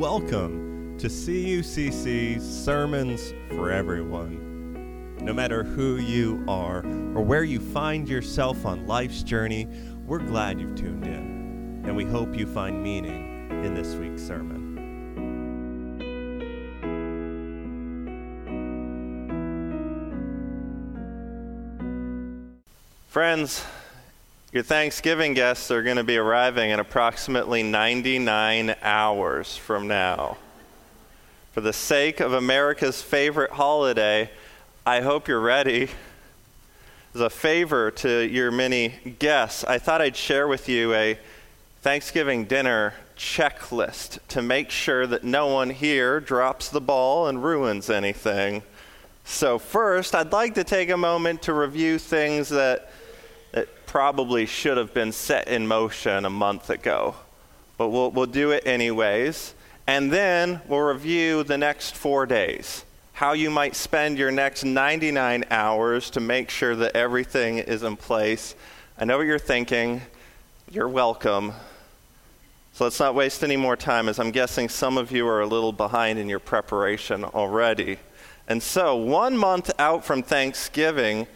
Welcome to CUCC Sermons for Everyone. No matter who you are or where you find yourself on life's journey, we're glad you've tuned in, and we hope you find meaning in this week's sermon. Friends, your Thanksgiving guests are going to be arriving in approximately 99 hours from now. For the sake of America's favorite holiday, I hope you're ready. As a favor to your many guests, I thought I'd share with you a Thanksgiving dinner checklist to make sure that no one here drops the ball and ruins anything. So, first, I'd like to take a moment to review things that probably should have been set in motion a month ago. But we'll, we'll do it anyways. And then we'll review the next four days, how you might spend your next 99 hours to make sure that everything is in place. I know what you're thinking. You're welcome. So let's not waste any more time, as I'm guessing some of you are a little behind in your preparation already. And so, one month out from Thanksgiving,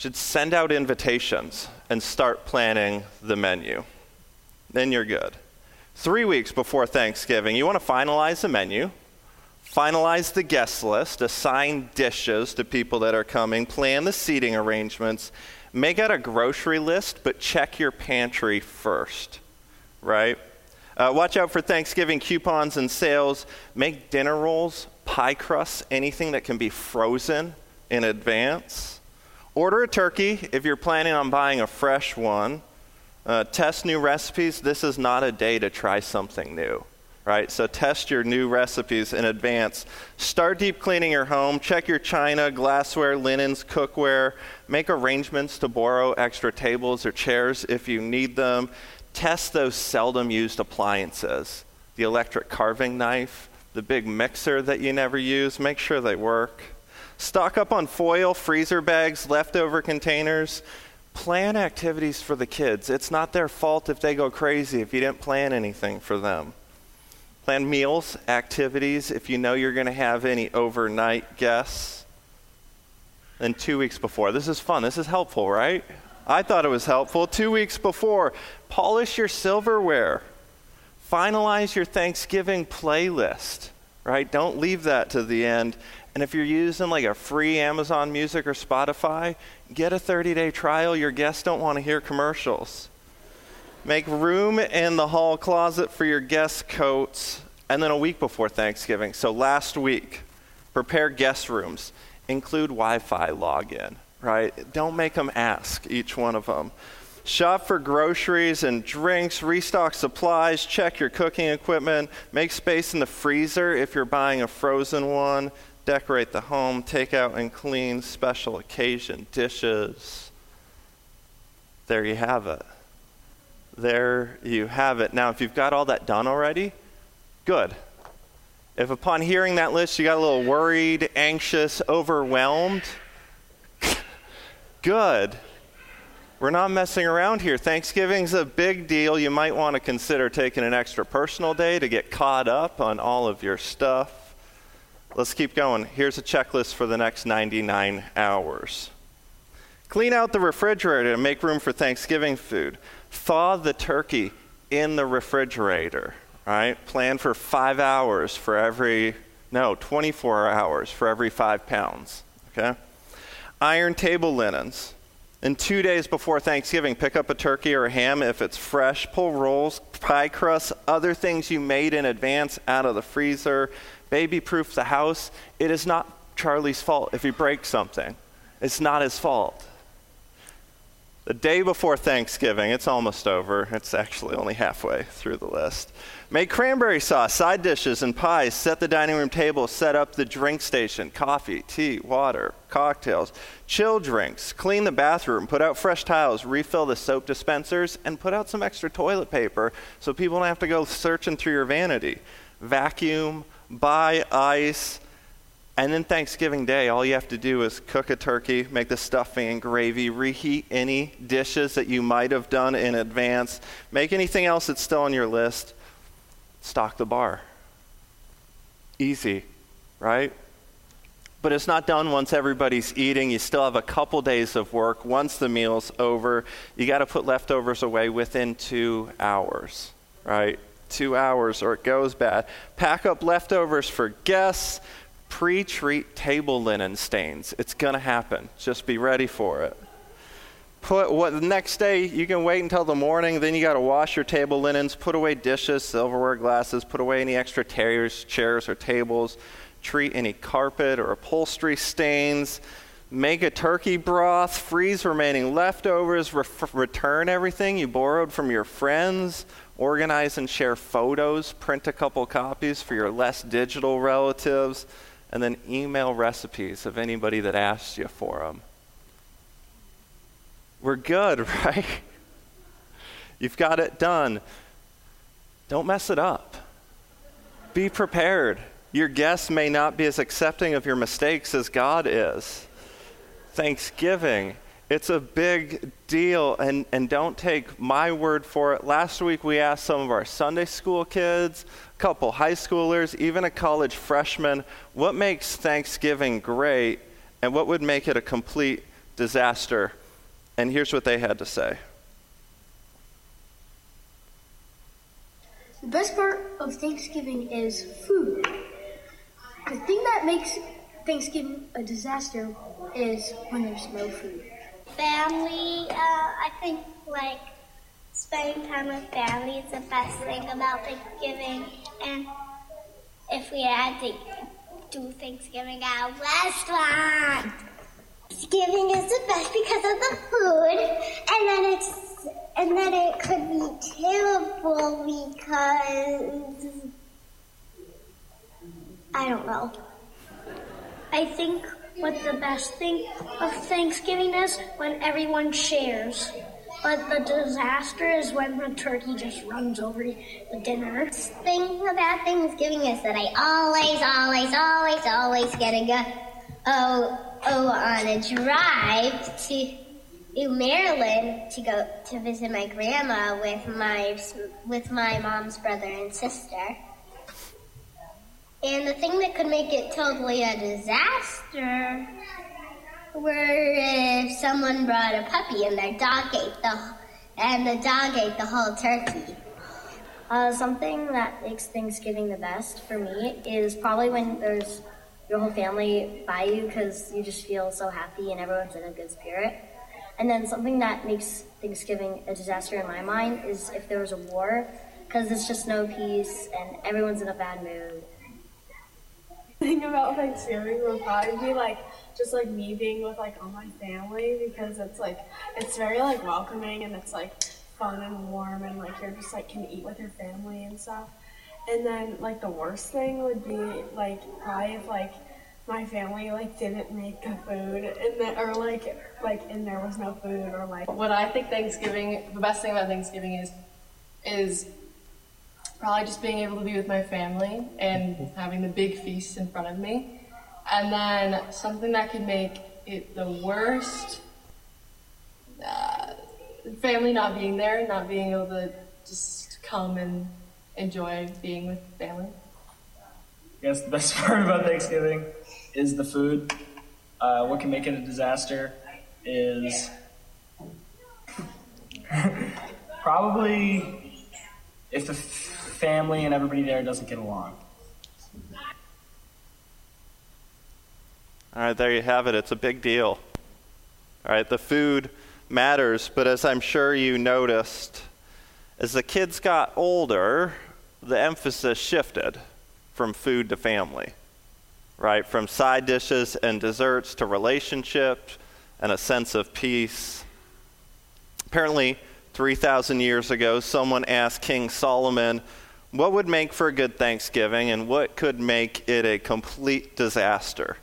should send out invitations and start planning the menu. Then you're good. Three weeks before Thanksgiving, you want to finalize the menu, finalize the guest list, assign dishes to people that are coming, plan the seating arrangements, make out a grocery list, but check your pantry first, right? Uh, watch out for Thanksgiving coupons and sales. Make dinner rolls, pie crusts, anything that can be frozen in advance. Order a turkey if you're planning on buying a fresh one. Uh, test new recipes. This is not a day to try something new, right? So test your new recipes in advance. Start deep cleaning your home. Check your china, glassware, linens, cookware. Make arrangements to borrow extra tables or chairs if you need them. Test those seldom used appliances the electric carving knife, the big mixer that you never use. Make sure they work. Stock up on foil, freezer bags, leftover containers. Plan activities for the kids. It's not their fault if they go crazy if you didn't plan anything for them. Plan meals, activities if you know you're going to have any overnight guests. Then two weeks before. This is fun. This is helpful, right? I thought it was helpful. Two weeks before, polish your silverware. Finalize your Thanksgiving playlist, right? Don't leave that to the end. And if you're using like a free Amazon Music or Spotify, get a 30 day trial. Your guests don't want to hear commercials. Make room in the hall closet for your guest coats. And then a week before Thanksgiving, so last week, prepare guest rooms. Include Wi Fi login, right? Don't make them ask each one of them. Shop for groceries and drinks, restock supplies, check your cooking equipment, make space in the freezer if you're buying a frozen one decorate the home, take out and clean special occasion dishes. There you have it. There you have it. Now, if you've got all that done already, good. If upon hearing that list you got a little worried, anxious, overwhelmed, good. We're not messing around here. Thanksgiving's a big deal. You might want to consider taking an extra personal day to get caught up on all of your stuff. Let's keep going. Here's a checklist for the next 99 hours. Clean out the refrigerator and make room for Thanksgiving food. Thaw the turkey in the refrigerator, right? Plan for five hours for every, no, 24 hours for every five pounds, okay? Iron table linens. And two days before Thanksgiving, pick up a turkey or a ham if it's fresh. Pull rolls, pie crusts, other things you made in advance out of the freezer baby proof the house, it is not Charlie's fault if he breaks something. It's not his fault. The day before Thanksgiving, it's almost over. It's actually only halfway through the list. Make cranberry sauce, side dishes, and pies. Set the dining room table. Set up the drink station coffee, tea, water, cocktails, chill drinks. Clean the bathroom. Put out fresh tiles. Refill the soap dispensers. And put out some extra toilet paper so people don't have to go searching through your vanity. Vacuum, buy ice, and then Thanksgiving Day, all you have to do is cook a turkey, make the stuffing and gravy, reheat any dishes that you might have done in advance, make anything else that's still on your list, stock the bar, Easy, right? But it's not done once everybody's eating. You still have a couple days of work. Once the meal's over, you got to put leftovers away within two hours, right? Two hours or it goes bad. Pack up leftovers for guests. Pre treat table linen stains. It's going to happen. Just be ready for it. Put what the next day you can wait until the morning, then you got to wash your table linens, put away dishes, silverware, glasses, put away any extra chairs, chairs or tables treat any carpet or upholstery stains, make a turkey broth, freeze remaining leftovers, re- return everything you borrowed from your friends, organize and share photos, print a couple copies for your less digital relatives, and then email recipes of anybody that asks you for them. We're good, right? You've got it done. Don't mess it up. Be prepared. Your guests may not be as accepting of your mistakes as God is. Thanksgiving, it's a big deal, and, and don't take my word for it. Last week, we asked some of our Sunday school kids, a couple high schoolers, even a college freshman, what makes Thanksgiving great and what would make it a complete disaster. And here's what they had to say. The best part of Thanksgiving is food. The thing that makes Thanksgiving a disaster is when there's no food. Family, uh, I think like spending time with family is the best thing about Thanksgiving. And if we had to do Thanksgiving at a restaurant. Thanksgiving is the best because of the food, and then it's and then it could be terrible because I don't know. I think what the best thing of Thanksgiving is when everyone shares. But the disaster is when the turkey just runs over the dinner. Thing about Thanksgiving is that I always, always, always, always get to go oh, oh, on a drive to Maryland to go to visit my grandma with my with my mom's brother and sister. And the thing that could make it totally a disaster were if someone brought a puppy and their dog ate the and the dog ate the whole turkey. Uh, something that makes Thanksgiving the best for me is probably when there's your whole family by you because you just feel so happy and everyone's in a good spirit. And then something that makes Thanksgiving a disaster in my mind is if there was a war because it's just no peace and everyone's in a bad mood thing about Thanksgiving would probably be like just like me being with like all my family because it's like it's very like welcoming and it's like fun and warm and like you're just like can eat with your family and stuff. And then like the worst thing would be like probably if like my family like didn't make the food and then or like like and there was no food or like what I think Thanksgiving the best thing about Thanksgiving is is Probably just being able to be with my family and having the big feast in front of me. And then something that could make it the worst uh, family not being there, not being able to just come and enjoy being with family. I guess the best part about Thanksgiving is the food. Uh, what can make it a disaster is probably if the family and everybody there doesn't get along. All right, there you have it. It's a big deal. All right, the food matters, but as I'm sure you noticed, as the kids got older, the emphasis shifted from food to family, right? From side dishes and desserts to relationships and a sense of peace. Apparently, 3,000 years ago, someone asked King Solomon what would make for a good Thanksgiving and what could make it a complete disaster?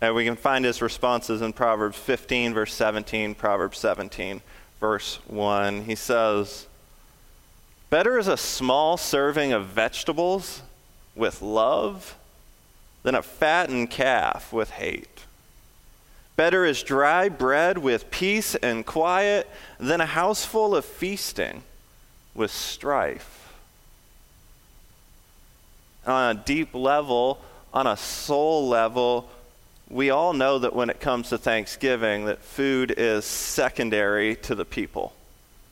And we can find his responses in Proverbs 15, verse 17, Proverbs 17, verse 1. He says, Better is a small serving of vegetables with love than a fattened calf with hate. Better is dry bread with peace and quiet than a house full of feasting with strife. On a deep level, on a soul level, we all know that when it comes to Thanksgiving, that food is secondary to the people,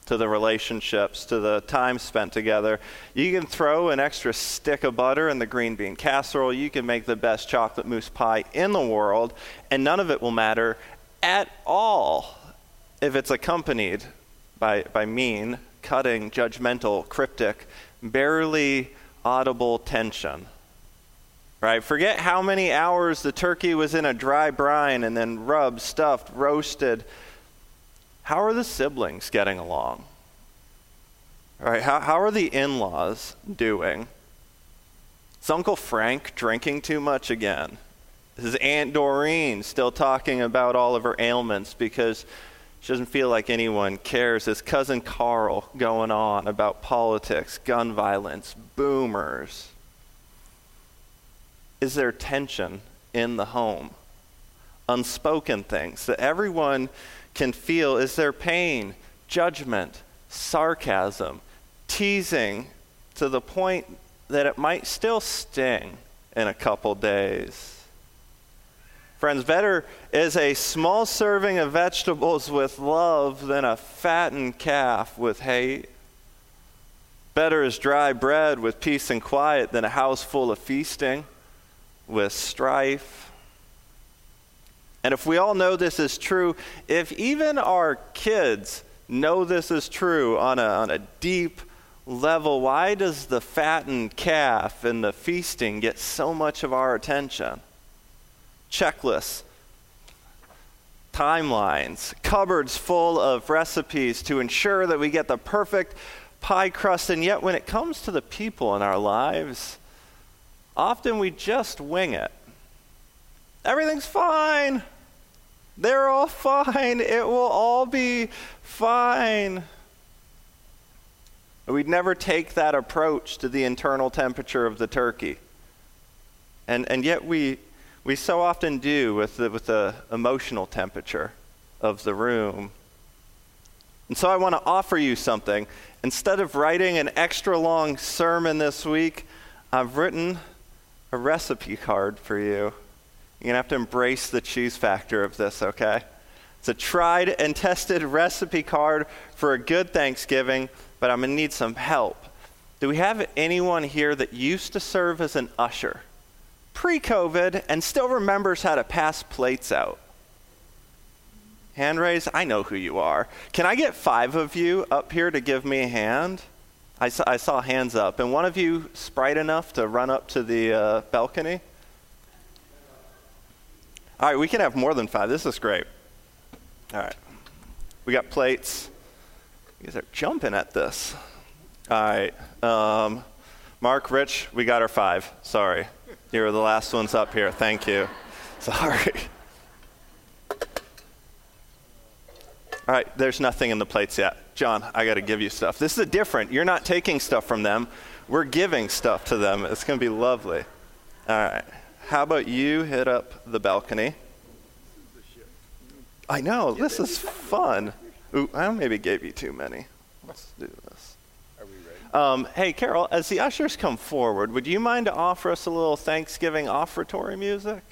to the relationships, to the time spent together. You can throw an extra stick of butter in the green bean casserole. You can make the best chocolate mousse pie in the world, and none of it will matter at all if it's accompanied by, by mean, cutting, judgmental, cryptic, barely audible tension right? Forget how many hours the turkey was in a dry brine and then rubbed, stuffed, roasted. How are the siblings getting along? All right, how, how are the in laws doing? Is Uncle Frank drinking too much again? Is Aunt Doreen still talking about all of her ailments because she doesn't feel like anyone cares? Is Cousin Carl going on about politics, gun violence, boomers? is there tension in the home? Unspoken things that everyone can feel. Is there pain, judgment, sarcasm, teasing to the point that it might still sting in a couple days? Friends, better is a small serving of vegetables with love than a fattened calf with hate. Better is dry bread with peace and quiet than a house full of feasting with strife. And if we all know this is true, if even our kids know this is true on a, on a deep level, why does the fattened calf and the feasting get so much of our attention? Checklists, timelines, cupboards full of recipes to ensure that we get the perfect pie crust, and yet when it comes to the people in our lives, often we just wing it. Everything's fine. They're all fine. It will all be fine. We'd never take that approach to the internal temperature of the turkey. And, and yet we, we so often do with the, with the emotional temperature of the room. And so I want to offer you something. Instead of writing an extra long sermon this week, I've written a recipe card for you. You're going to have to embrace the cheese factor of this, okay? It's a tried and tested recipe card for a good Thanksgiving, but I'm going to need some help. Do we have anyone here that used to serve as an usher pre COVID and still remembers how to pass plates out? Hand raise, I know who you are. Can I get five of you up here to give me a hand? I saw, I saw hands up. And one of you sprite enough to run up to the uh, balcony? All right, we can have more than five. This is great. All right. We got plates. You guys are jumping at this. All right. Um, Mark, Rich, we got our five. Sorry. You were the last ones up here. Thank you. Sorry. All right, there's nothing in the plates yet. John, I got to give you stuff. This is different. You're not taking stuff from them. We're giving stuff to them. It's going to be lovely. All right. How about you hit up the balcony? I know. This is fun. Ooh, I maybe gave you too many. Let's do this. Um, hey, Carol, as the ushers come forward, would you mind to offer us a little Thanksgiving offertory music?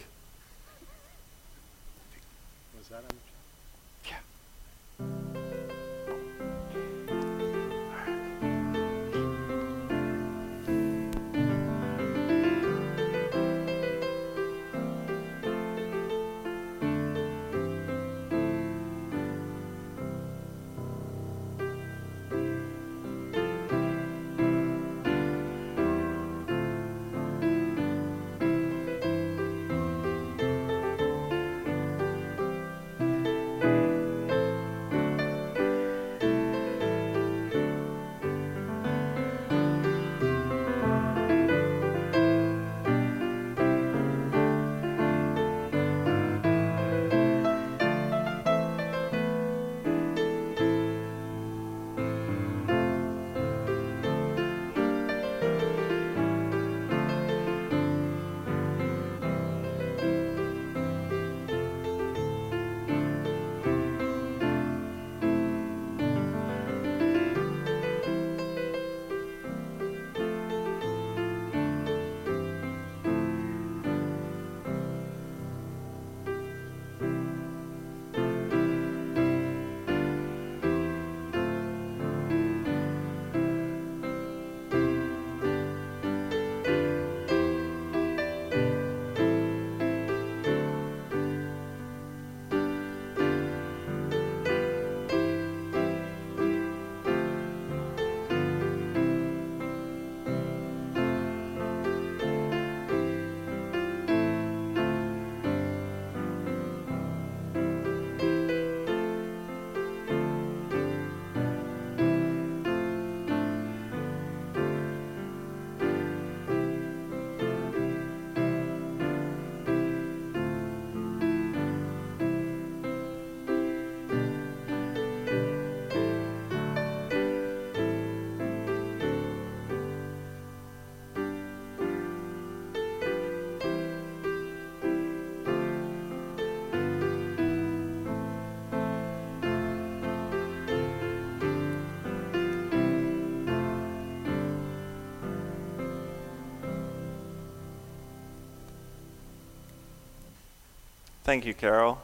Thank you, Carol.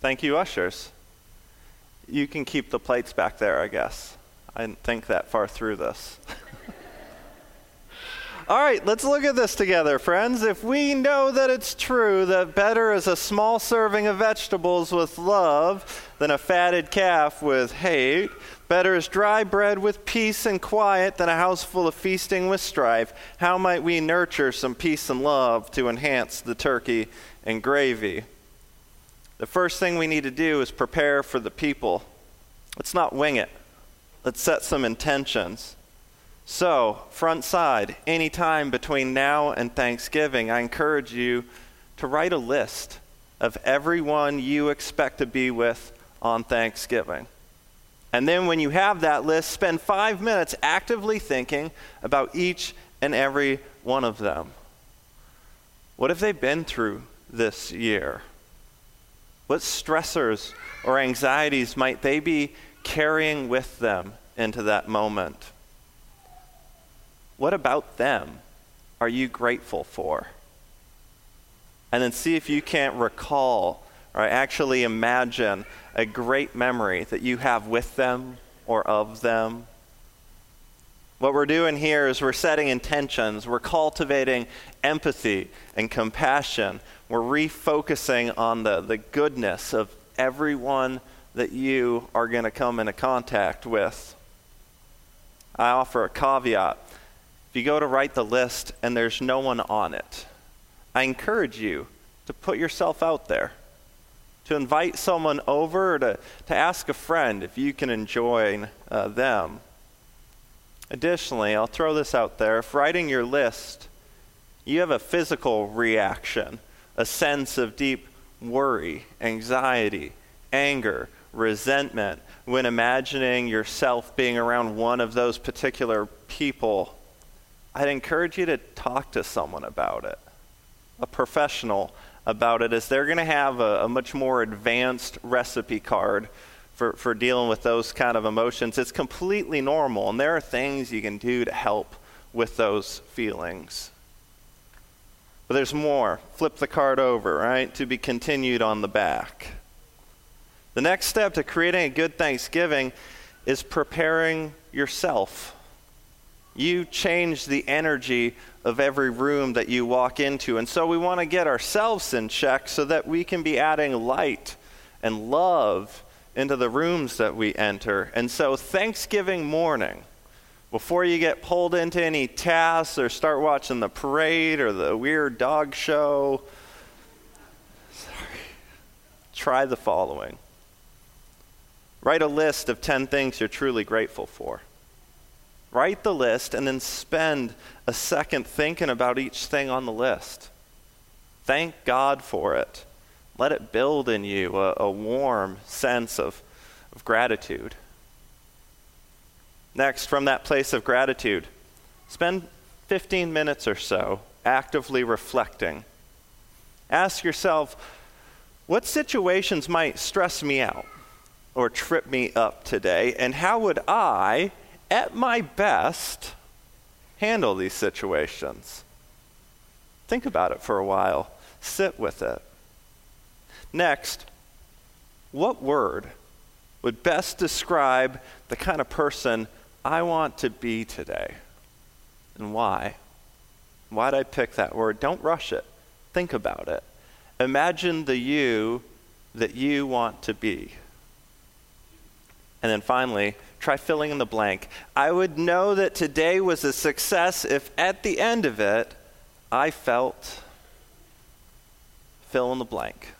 Thank you, ushers. You can keep the plates back there, I guess. I didn't think that far through this. All right, let's look at this together, friends. If we know that it's true that better is a small serving of vegetables with love than a fatted calf with hate, better is dry bread with peace and quiet than a house full of feasting with strife, how might we nurture some peace and love to enhance the turkey and gravy? The first thing we need to do is prepare for the people. Let's not wing it, let's set some intentions. So, front side, any time between now and Thanksgiving, I encourage you to write a list of everyone you expect to be with on Thanksgiving. And then, when you have that list, spend five minutes actively thinking about each and every one of them. What have they been through this year? What stressors or anxieties might they be carrying with them into that moment? What about them are you grateful for? And then see if you can't recall or actually imagine a great memory that you have with them or of them. What we're doing here is we're setting intentions, we're cultivating empathy and compassion, we're refocusing on the, the goodness of everyone that you are going to come into contact with. I offer a caveat if you go to write the list and there's no one on it, I encourage you to put yourself out there, to invite someone over, to, to ask a friend if you can join uh, them. Additionally, I'll throw this out there if writing your list, you have a physical reaction, a sense of deep worry, anxiety, anger, resentment when imagining yourself being around one of those particular people I'd encourage you to talk to someone about it, a professional about it, as they're going to have a, a, much more advanced recipe card for, for dealing with those kind of emotions. It's completely normal, and there are things you can do to help with those feelings. But there's more. Flip the card over, right? To be continued on the back. The next step to creating a good Thanksgiving is preparing yourself you change the energy of every room that you walk into. And so we want to get ourselves in check so that we can be adding light and love into the rooms that we enter. And so, Thanksgiving morning, before you get pulled into any tasks or start watching the parade or the weird dog show, sorry, try the following. Write a list of 10 things you're truly grateful for write the list, and then spend a second thinking about each thing on the list. Thank God for it. Let it build in you a, a warm sense of, of gratitude. Next, from that place of gratitude, spend 15 minutes or so actively reflecting. Ask yourself, what situations might stress me out or trip me up today, and how would I at my best, handle these situations. Think about it for a while, sit with it. Next, what word would best describe the kind of person I want to be today? And why? Why'd I pick that word? Don't rush it. Think about it. Imagine the you that you want to be. And then finally, try filling in the blank. I would know that today was a success if at the end of it, I felt fill in the blank.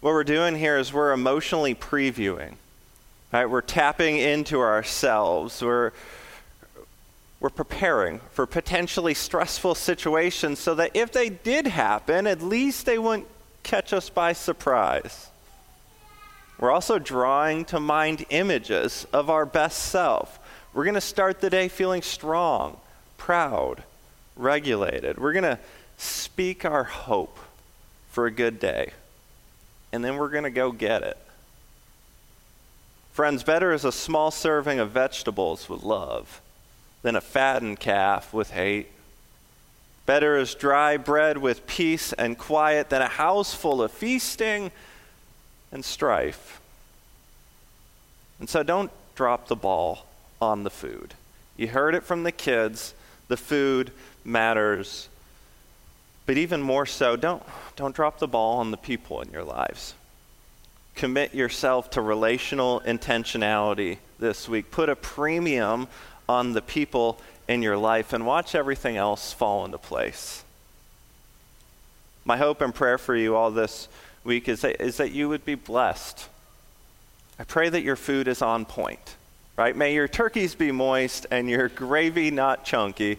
What we're doing here is we're emotionally previewing. Right? We're tapping into ourselves. We're we're preparing for potentially stressful situations so that if they did happen, at least they wouldn't catch us by surprise. We're also drawing to mind images of our best self. We're going to start the day feeling strong, proud, regulated. We're going to speak our hope for a good day, and then we're going to go get it. Friends, better is a small serving of vegetables with love than a fattened calf with hate. Better is dry bread with peace and quiet than a house full of feasting and strife. And so don't drop the ball on the food. You heard it from the kids. The food matters. But even more so, don't, don't drop the ball on the people in your lives. Commit yourself to relational intentionality this week. Put a premium on the people in your life and watch everything else fall into place. My hope and prayer for you all this week is that, is that you would be blessed. I pray that your food is on point, right? May your turkeys be moist and your gravy not chunky.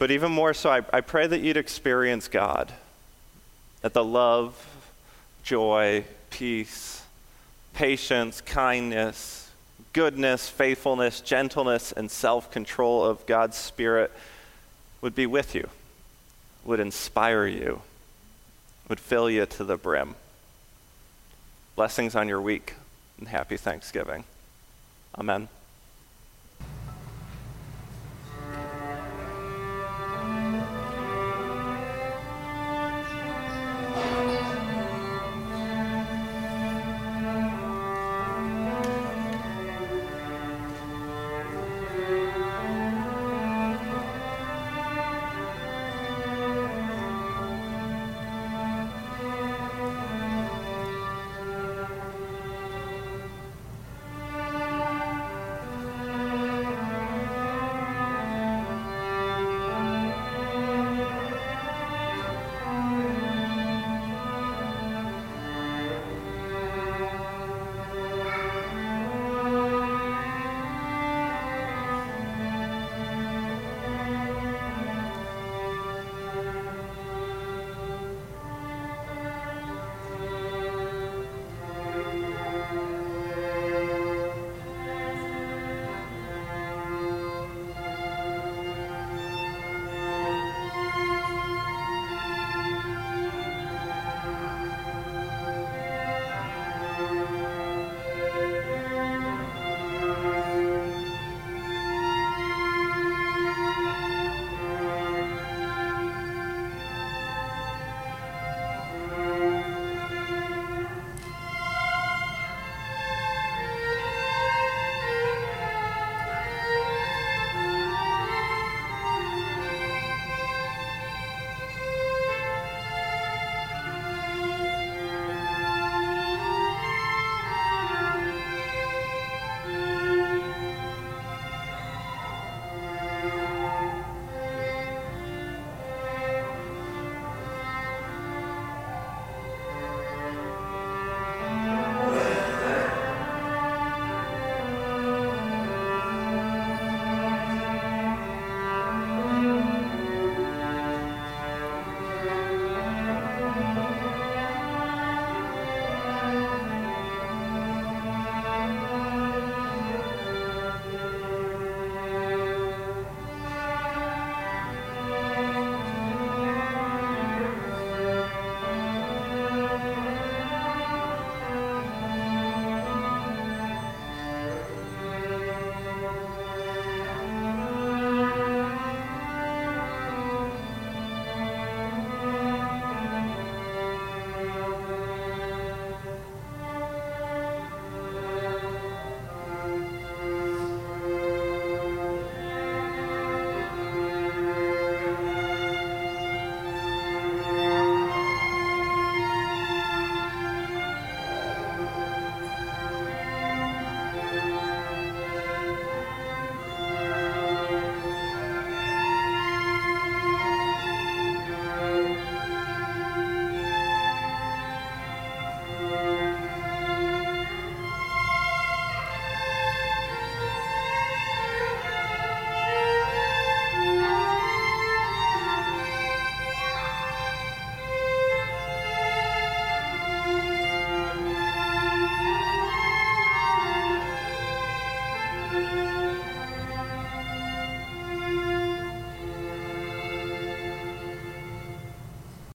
But even more so, I, I pray that you'd experience God, that the love, joy, peace, patience, kindness, goodness, faithfulness, gentleness, and self control of God's Spirit would be with you, would inspire you, would fill you to the brim. Blessings on your week and happy Thanksgiving. Amen.